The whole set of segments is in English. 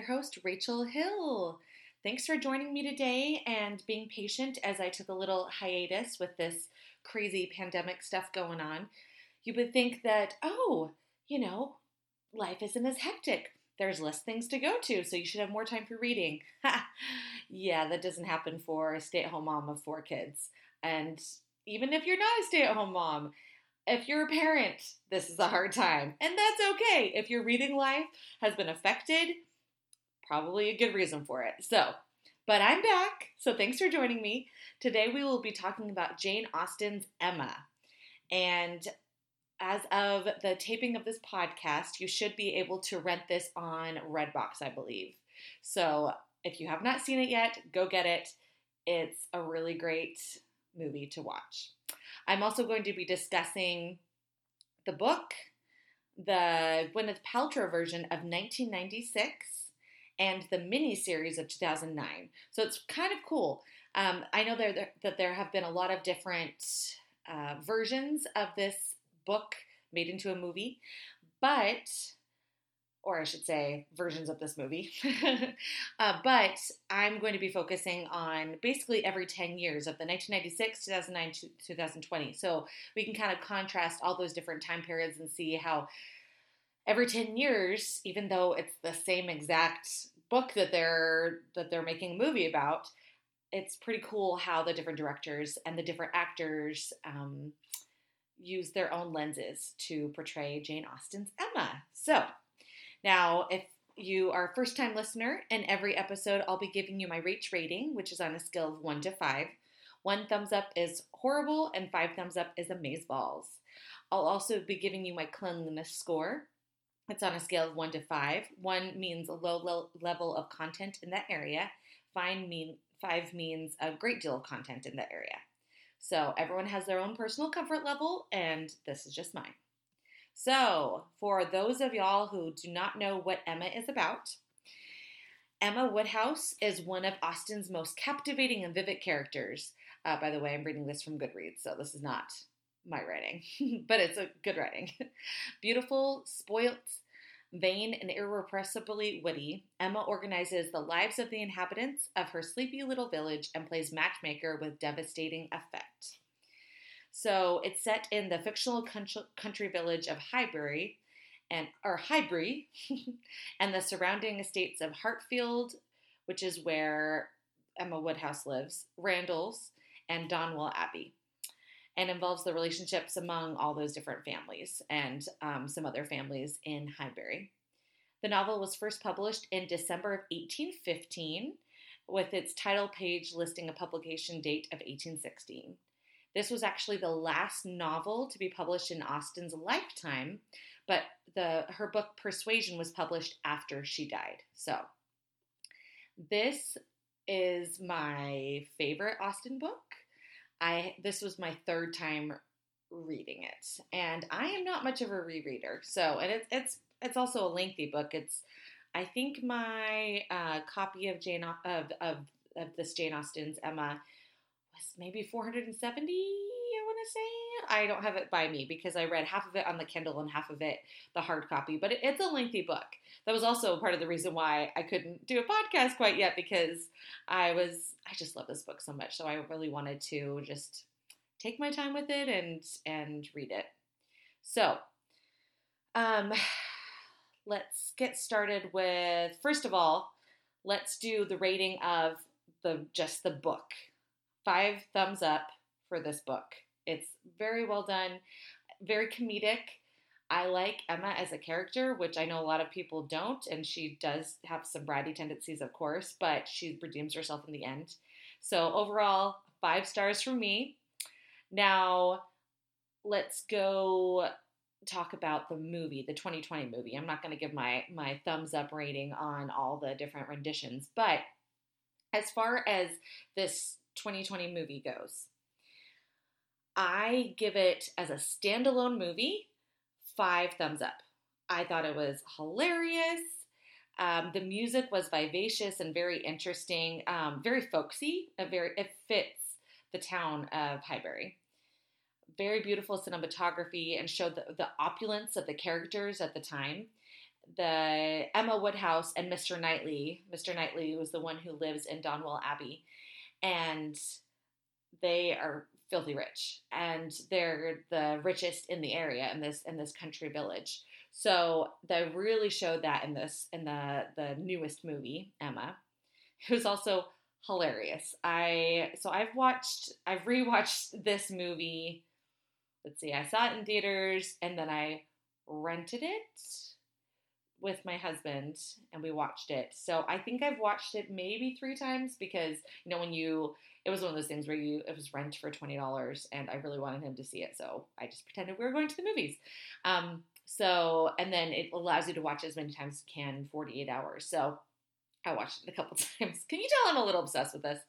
your host, Rachel Hill. Thanks for joining me today and being patient as I took a little hiatus with this crazy pandemic stuff going on. You would think that, oh, you know, life isn't as hectic. There's less things to go to, so you should have more time for reading. yeah, that doesn't happen for a stay at home mom of four kids. And even if you're not a stay at home mom, if you're a parent, this is a hard time. And that's okay. If your reading life has been affected, probably a good reason for it. So, but I'm back. So thanks for joining me. Today we will be talking about Jane Austen's Emma. And as of the taping of this podcast, you should be able to rent this on Redbox, I believe. So if you have not seen it yet, go get it. It's a really great movie to watch. I'm also going to be discussing the book, the Gwyneth Paltrow version of 1996, and the mini series of 2009. So it's kind of cool. Um, I know there, there, that there have been a lot of different uh, versions of this book made into a movie, but or I should say, versions of this movie. uh, but I'm going to be focusing on basically every 10 years of the 1996, 2009, 2020. So we can kind of contrast all those different time periods and see how every 10 years, even though it's the same exact book that they're that they're making a movie about, it's pretty cool how the different directors and the different actors um, use their own lenses to portray Jane Austen's Emma. So now, if you are a first time listener, in every episode, I'll be giving you my Rach rating, which is on a scale of 1 to 5. One thumbs up is horrible, and five thumbs up is amazeballs. I'll also be giving you my cleanliness score. It's on a scale of 1 to 5. 1 means a low level of content in that area. Five, mean, five means a great deal of content in that area. So everyone has their own personal comfort level, and this is just mine. So, for those of y'all who do not know what Emma is about, Emma Woodhouse is one of Austen's most captivating and vivid characters. Uh, by the way, I'm reading this from Goodreads, so this is not my writing, but it's a good writing. Beautiful, spoilt, vain, and irrepressibly witty, Emma organizes the lives of the inhabitants of her sleepy little village and plays matchmaker with devastating effect. So it's set in the fictional country village of Highbury and or Highbury and the surrounding estates of Hartfield, which is where Emma Woodhouse lives, Randalls, and Donwell Abbey, and involves the relationships among all those different families and um, some other families in Highbury. The novel was first published in December of 1815, with its title page listing a publication date of 1816. This was actually the last novel to be published in Austen's lifetime, but the her book Persuasion was published after she died. So, this is my favorite Austen book. I this was my third time reading it, and I am not much of a rereader. So, and it's it's it's also a lengthy book. It's I think my uh, copy of Jane of of of this Jane Austen's Emma was maybe 470 i want to say i don't have it by me because i read half of it on the kindle and half of it the hard copy but it, it's a lengthy book. That was also part of the reason why i couldn't do a podcast quite yet because i was i just love this book so much so i really wanted to just take my time with it and and read it. So um let's get started with first of all let's do the rating of the just the book. Five thumbs up for this book. It's very well done, very comedic. I like Emma as a character, which I know a lot of people don't, and she does have some bratty tendencies, of course, but she redeems herself in the end. So, overall, five stars from me. Now, let's go talk about the movie, the 2020 movie. I'm not going to give my my thumbs up rating on all the different renditions, but as far as this 2020 movie goes. I give it as a standalone movie five thumbs up. I thought it was hilarious. Um, the music was vivacious and very interesting, um, very folksy. A very it fits the town of Highbury. Very beautiful cinematography and showed the, the opulence of the characters at the time. the Emma Woodhouse and Mr. Knightley. Mr. Knightley was the one who lives in Donwell Abbey, and they are filthy rich, and they're the richest in the area in this in this country village. So they really showed that in this in the the newest movie, Emma. It was also hilarious. I so I've watched I've rewatched this movie. Let's see, I saw it in theaters and then I rented it with my husband and we watched it. So I think I've watched it maybe three times because you know when you it was one of those things where you it was rent for twenty dollars and I really wanted him to see it, so I just pretended we were going to the movies. Um, so and then it allows you to watch as many times as you can in forty eight hours. So I watched it a couple times. Can you tell I'm a little obsessed with this?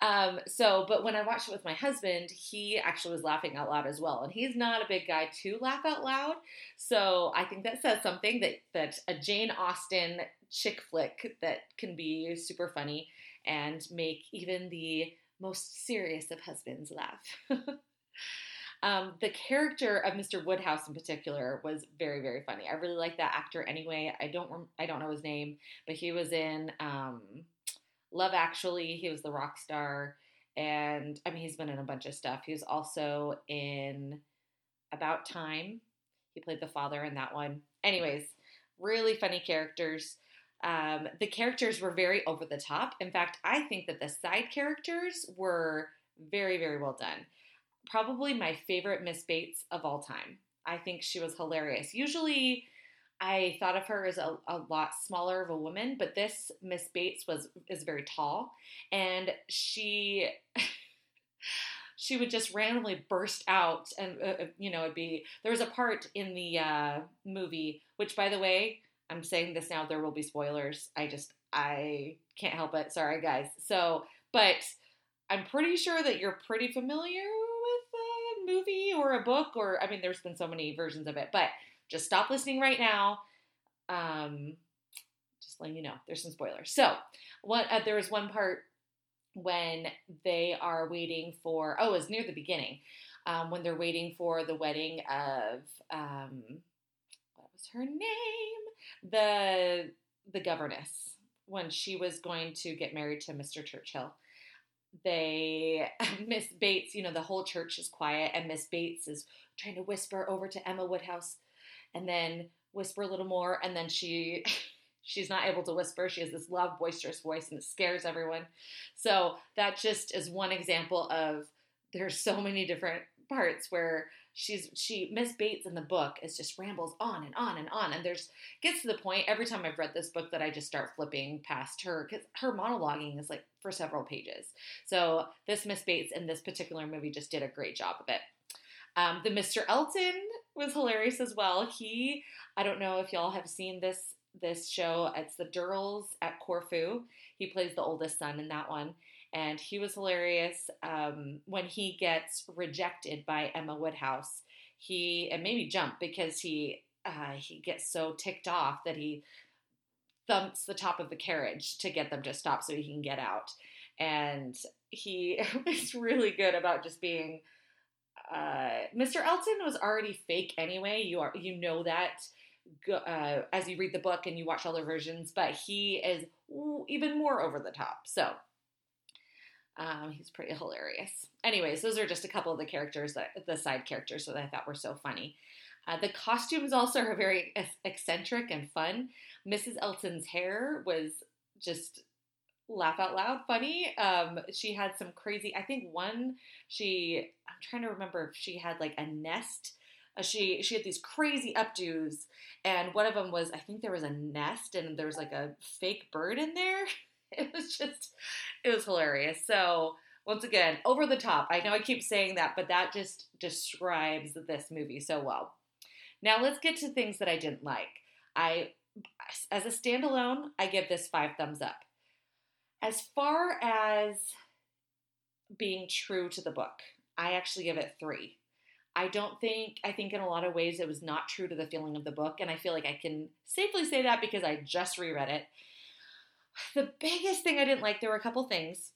Um, so, but when I watched it with my husband, he actually was laughing out loud as well. And he's not a big guy to laugh out loud. So I think that says something that, that a Jane Austen chick flick that can be super funny and make even the most serious of husbands laugh. um, the character of Mr. Woodhouse in particular was very, very funny. I really like that actor anyway. I don't, I don't know his name, but he was in um, Love Actually. He was the rock star, and I mean, he's been in a bunch of stuff. He was also in About Time. He played the father in that one. Anyways, really funny characters. Um, the characters were very over the top. In fact, I think that the side characters were very, very well done. Probably my favorite Miss Bates of all time. I think she was hilarious. Usually, I thought of her as a, a lot smaller of a woman, but this Miss Bates was is very tall, and she. she would just randomly burst out and uh, uh, you know it'd be there was a part in the uh, movie which by the way i'm saying this now there will be spoilers i just i can't help it sorry guys so but i'm pretty sure that you're pretty familiar with a movie or a book or i mean there's been so many versions of it but just stop listening right now. Um, just letting you know, there's some spoilers. So, what uh, there was one part when they are waiting for. Oh, it's near the beginning um, when they're waiting for the wedding of um, what was her name? The the governess when she was going to get married to Mr. Churchill they miss bates you know the whole church is quiet and miss bates is trying to whisper over to emma woodhouse and then whisper a little more and then she she's not able to whisper she has this loud boisterous voice and it scares everyone so that just is one example of there's so many different parts where she's she miss bates in the book is just rambles on and on and on and there's gets to the point every time i've read this book that i just start flipping past her because her monologuing is like for several pages so this miss bates in this particular movie just did a great job of it um, the mr elton was hilarious as well. He, I don't know if y'all have seen this this show. It's the Durrells at Corfu. He plays the oldest son in that one, and he was hilarious um, when he gets rejected by Emma Woodhouse. He and maybe jump because he uh, he gets so ticked off that he thumps the top of the carriage to get them to stop so he can get out. And he is really good about just being uh, Mr. Elton was already fake anyway. You are you know that uh, as you read the book and you watch other versions, but he is even more over the top. So um, he's pretty hilarious. Anyways, those are just a couple of the characters that the side characters that I thought were so funny. Uh, the costumes also are very eccentric and fun. Mrs. Elton's hair was just laugh out loud funny. Um, she had some crazy. I think one she. I'm trying to remember if she had like a nest. Uh, she she had these crazy updos, and one of them was I think there was a nest and there was like a fake bird in there. It was just it was hilarious. So once again, over the top. I know I keep saying that, but that just describes this movie so well. Now let's get to things that I didn't like. I as a standalone, I give this five thumbs up. As far as being true to the book, I actually give it three. I don't think, I think in a lot of ways it was not true to the feeling of the book, and I feel like I can safely say that because I just reread it. The biggest thing I didn't like, there were a couple things.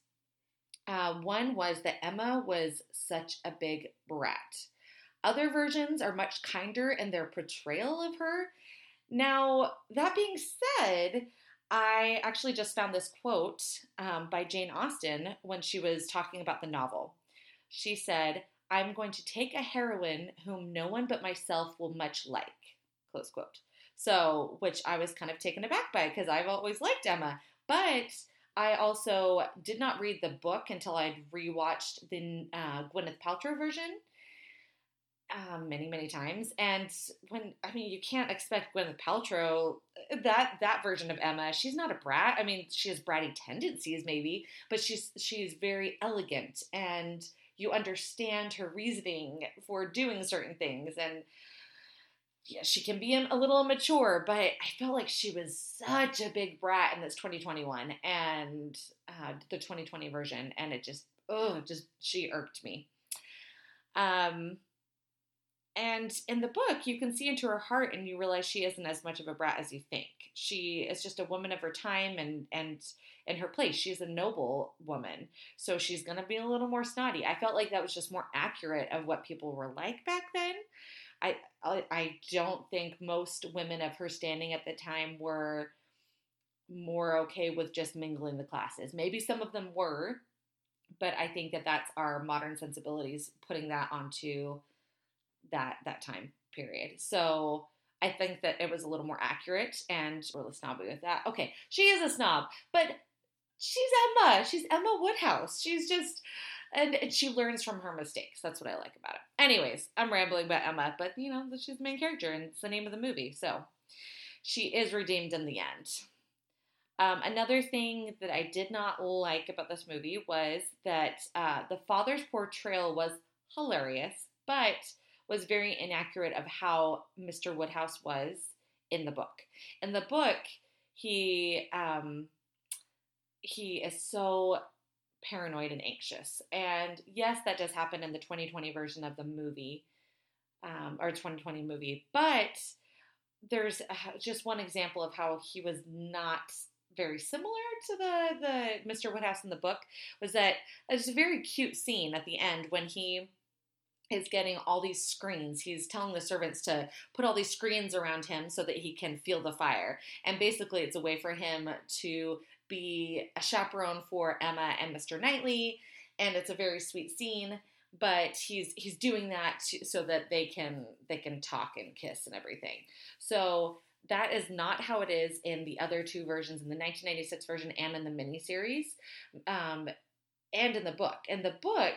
Uh, one was that Emma was such a big brat. Other versions are much kinder in their portrayal of her, Now, that being said, I actually just found this quote um, by Jane Austen when she was talking about the novel. She said, I'm going to take a heroine whom no one but myself will much like. Close quote. So, which I was kind of taken aback by because I've always liked Emma. But I also did not read the book until I'd rewatched the uh, Gwyneth Paltrow version um, many, many times. And when I mean, you can't expect Gwyneth Paltrow that that version of Emma. She's not a brat. I mean, she has bratty tendencies, maybe, but she's she's very elegant, and you understand her reasoning for doing certain things. And yeah, she can be a little immature, but I felt like she was such a big brat in this 2021 and uh, the 2020 version, and it just oh, just she irked me. Um, and in the book, you can see into her heart and you realize she isn't as much of a brat as you think. She is just a woman of her time and and in her place. She's a noble woman. So she's to be a little more snotty. I felt like that was just more accurate of what people were like back then. I I don't think most women of her standing at the time were more okay with just mingling the classes. Maybe some of them were, but I think that that's our modern sensibilities putting that onto that that time period. So I think that it was a little more accurate and really snobby with that. Okay, she is a snob, but she's Emma. She's Emma Woodhouse. She's just and, and she learns from her mistakes. That's what I like about it. Anyways, I'm rambling about Emma, but you know, she's the main character and it's the name of the movie. So she is redeemed in the end. Um, another thing that I did not like about this movie was that uh, the father's portrayal was hilarious, but was very inaccurate of how Mr. Woodhouse was in the book. In the book, he um, he is so paranoid and anxious, and yes, that does happen in the 2020 version of the movie um, or 2020 movie, but there's just one example of how he was not very similar to the the Mr. Woodhouse in the book was that it's a very cute scene at the end when he is getting all these screens. He's telling the servants to put all these screens around him so that he can feel the fire. And basically, it's a way for him to be a chaperone for Emma and Mr. Knightley. And it's a very sweet scene. But he's he's doing that to, so that they can they can talk and kiss and everything. So that is not how it is in the other two versions, in the 1996 version and in the miniseries, um, and in the book. In the book,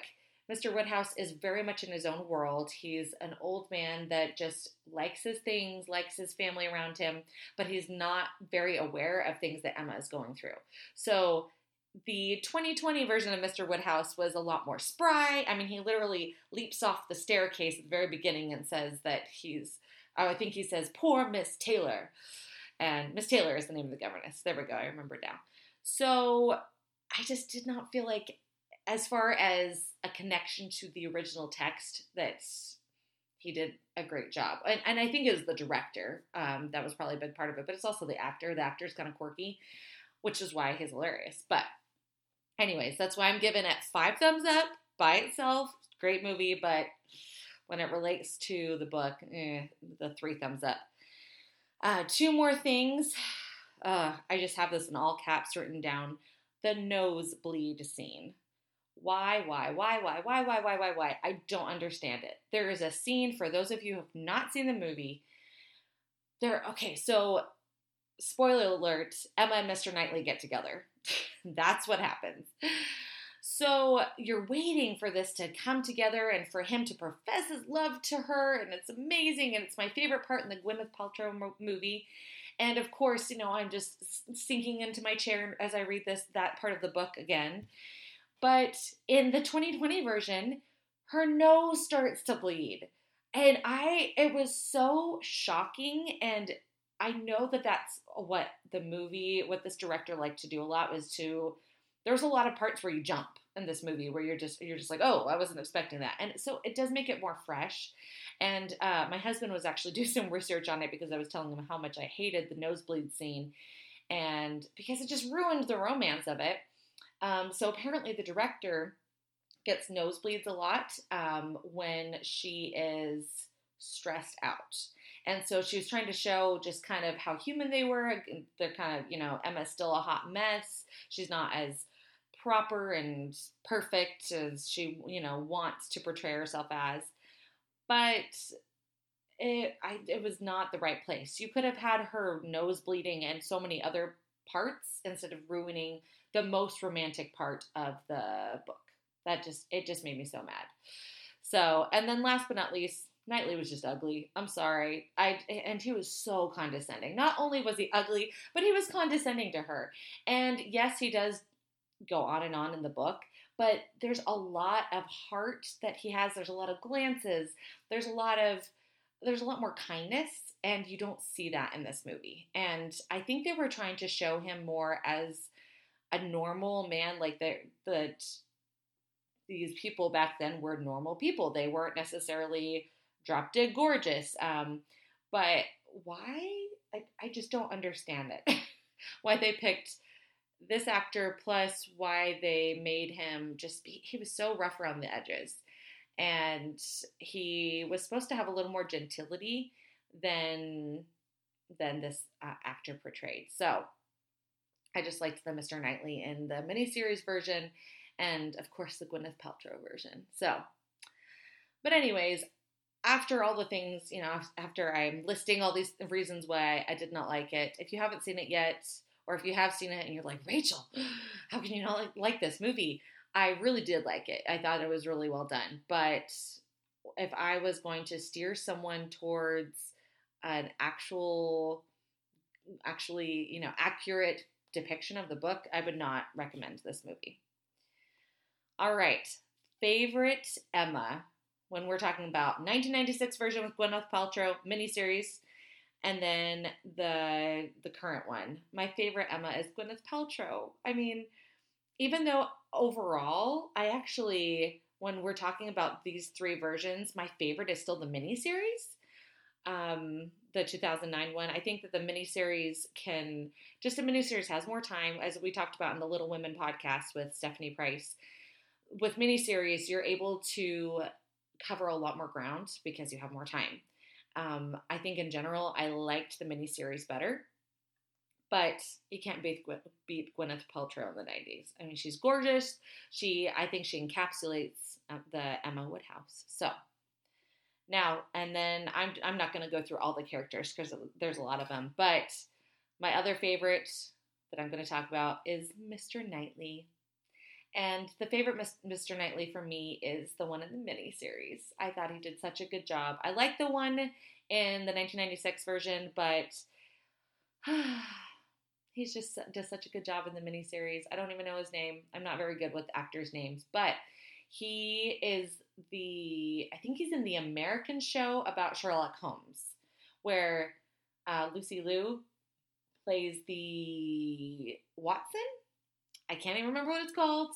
Mr. Woodhouse is very much in his own world. He's an old man that just likes his things, likes his family around him, but he's not very aware of things that Emma is going through. So the 2020 version of Mr. Woodhouse was a lot more spry. I mean, he literally leaps off the staircase at the very beginning and says that he's, oh, I think he says, poor Miss Taylor. And Miss Taylor is the name of the governess. There we go. I remember now. So I just did not feel like as far as a connection to the original text, that's he did a great job. And, and I think it was the director um, that was probably a big part of it, but it's also the actor. The actor's kind of quirky, which is why he's hilarious. But, anyways, that's why I'm giving it five thumbs up by itself. Great movie, but when it relates to the book, eh, the three thumbs up. Uh, two more things. Uh, I just have this in all caps written down. The nosebleed scene. Why, why, why, why, why, why, why, why, why? I don't understand it. There is a scene for those of you who have not seen the movie. There, okay, so spoiler alert Emma and Mr. Knightley get together. That's what happens. So you're waiting for this to come together and for him to profess his love to her, and it's amazing, and it's my favorite part in the Gwyneth Paltrow movie. And of course, you know, I'm just sinking into my chair as I read this that part of the book again. But in the 2020 version, her nose starts to bleed. And I, it was so shocking. And I know that that's what the movie, what this director liked to do a lot was to, there's a lot of parts where you jump in this movie where you're just, you're just like, oh, I wasn't expecting that. And so it does make it more fresh. And uh, my husband was actually doing some research on it because I was telling him how much I hated the nosebleed scene. And because it just ruined the romance of it. Um, so apparently, the director gets nosebleeds a lot um, when she is stressed out. And so she was trying to show just kind of how human they were. They're kind of, you know, Emma's still a hot mess. She's not as proper and perfect as she, you know, wants to portray herself as. But it, I, it was not the right place. You could have had her nose bleeding and so many other parts instead of ruining the most romantic part of the book. That just, it just made me so mad. So, and then last but not least, Knightley was just ugly. I'm sorry. I and he was so condescending. Not only was he ugly, but he was condescending to her. And yes, he does go on and on in the book, but there's a lot of heart that he has. There's a lot of glances. There's a lot of there's a lot more kindness and you don't see that in this movie. And I think they were trying to show him more as a normal man like that that these people back then were normal people. They weren't necessarily drop dead gorgeous. Um, but why? I, I just don't understand it. why they picked this actor, plus why they made him just be, he was so rough around the edges. And he was supposed to have a little more gentility than than this uh, actor portrayed. So I just liked the Mr. Knightley in the miniseries version, and of course the Gwyneth Paltrow version. So, but anyways, after all the things, you know, after I'm listing all these reasons why I did not like it, if you haven't seen it yet, or if you have seen it and you're like, Rachel, how can you not like, like this movie? I really did like it. I thought it was really well done. But if I was going to steer someone towards an actual, actually, you know, accurate depiction of the book, I would not recommend this movie. All right. Favorite Emma when we're talking about 1996 version with Gwyneth Paltrow miniseries, and then the the current one. My favorite Emma is Gwyneth Paltrow. I mean, even though overall, I actually when we're talking about these three versions, my favorite is still the miniseries. Um, the 2009 one. I think that the miniseries can just a miniseries has more time, as we talked about in the Little Women podcast with Stephanie Price. With miniseries, you're able to cover a lot more ground because you have more time. Um, I think in general, I liked the miniseries better, but you can't beat, beat Gwyneth Paltrow in the 90s. I mean, she's gorgeous. She, I think she encapsulates uh, the Emma Woodhouse. So now, and then I'm, I'm not going to go through all the characters because there's a lot of them, but my other favorite that I'm going to talk about is Mr. Knightley. And the favorite Mr. Knightley for me is the one in the miniseries. I thought he did such a good job. I like the one in the 1996 version, but he's just does such a good job in the miniseries. I don't even know his name. I'm not very good with actors' names, but he is the I think he's in the American show about Sherlock Holmes, where uh, Lucy Liu plays the Watson I can't even remember what it's called.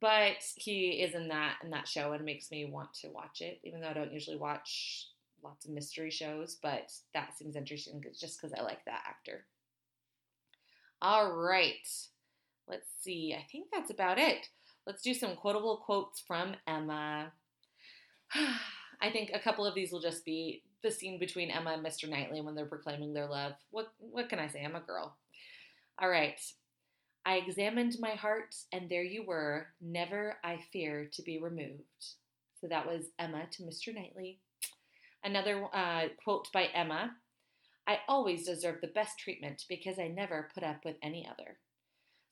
But he is in that in that show and it makes me want to watch it, even though I don't usually watch lots of mystery shows. But that seems interesting just because I like that actor. All right, let's see. I think that's about it. Let's do some quotable quotes from Emma. I think a couple of these will just be the scene between Emma and Mr. Knightley when they're proclaiming their love. What what can I say? I'm a girl. All right. I examined my heart, and there you were, never I fear to be removed. So that was Emma to Mr. Knightley. Another uh, quote by Emma I always deserve the best treatment because I never put up with any other.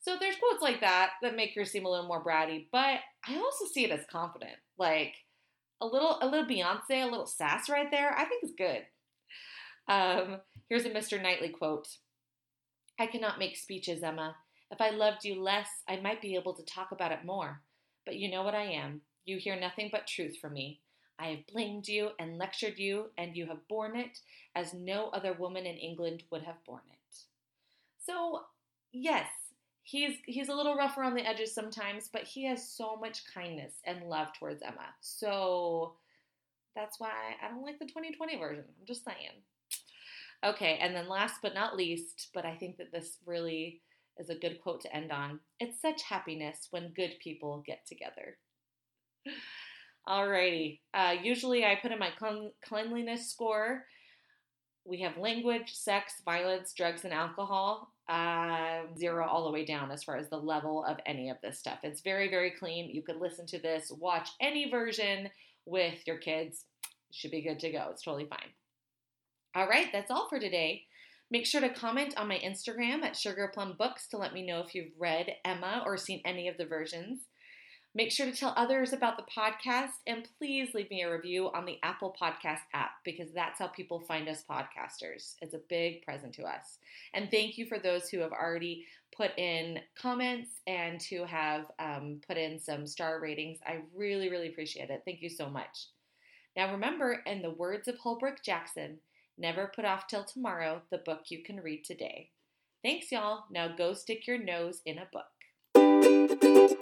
So there's quotes like that that make her seem a little more bratty, but I also see it as confident. Like a little a little Beyonce, a little sass right there, I think is good. Um, here's a Mr. Knightley quote. I cannot make speeches, Emma. If I loved you less, I might be able to talk about it more. But you know what I am. You hear nothing but truth from me. I have blamed you and lectured you, and you have borne it as no other woman in England would have borne it. So, yes, he's he's a little rough around the edges sometimes, but he has so much kindness and love towards Emma. So that's why I don't like the 2020 version. I'm just saying. Okay, and then last but not least, but I think that this really is a good quote to end on. It's such happiness when good people get together. Alrighty. Uh, usually I put in my cleanliness score. We have language, sex, violence, drugs, and alcohol. Uh, zero all the way down as far as the level of any of this stuff. It's very, very clean. You could listen to this, watch any version with your kids. should be good to go. It's totally fine. All right, that's all for today. Make sure to comment on my Instagram at Sugar Plum Books to let me know if you've read Emma or seen any of the versions. Make sure to tell others about the podcast and please leave me a review on the Apple Podcast app because that's how people find us podcasters. It's a big present to us. And thank you for those who have already put in comments and who have um, put in some star ratings. I really, really appreciate it. Thank you so much. Now, remember, in the words of Holbrook Jackson, never put off till tomorrow the book you can read today. Thanks, y'all. Now go stick your nose in a book.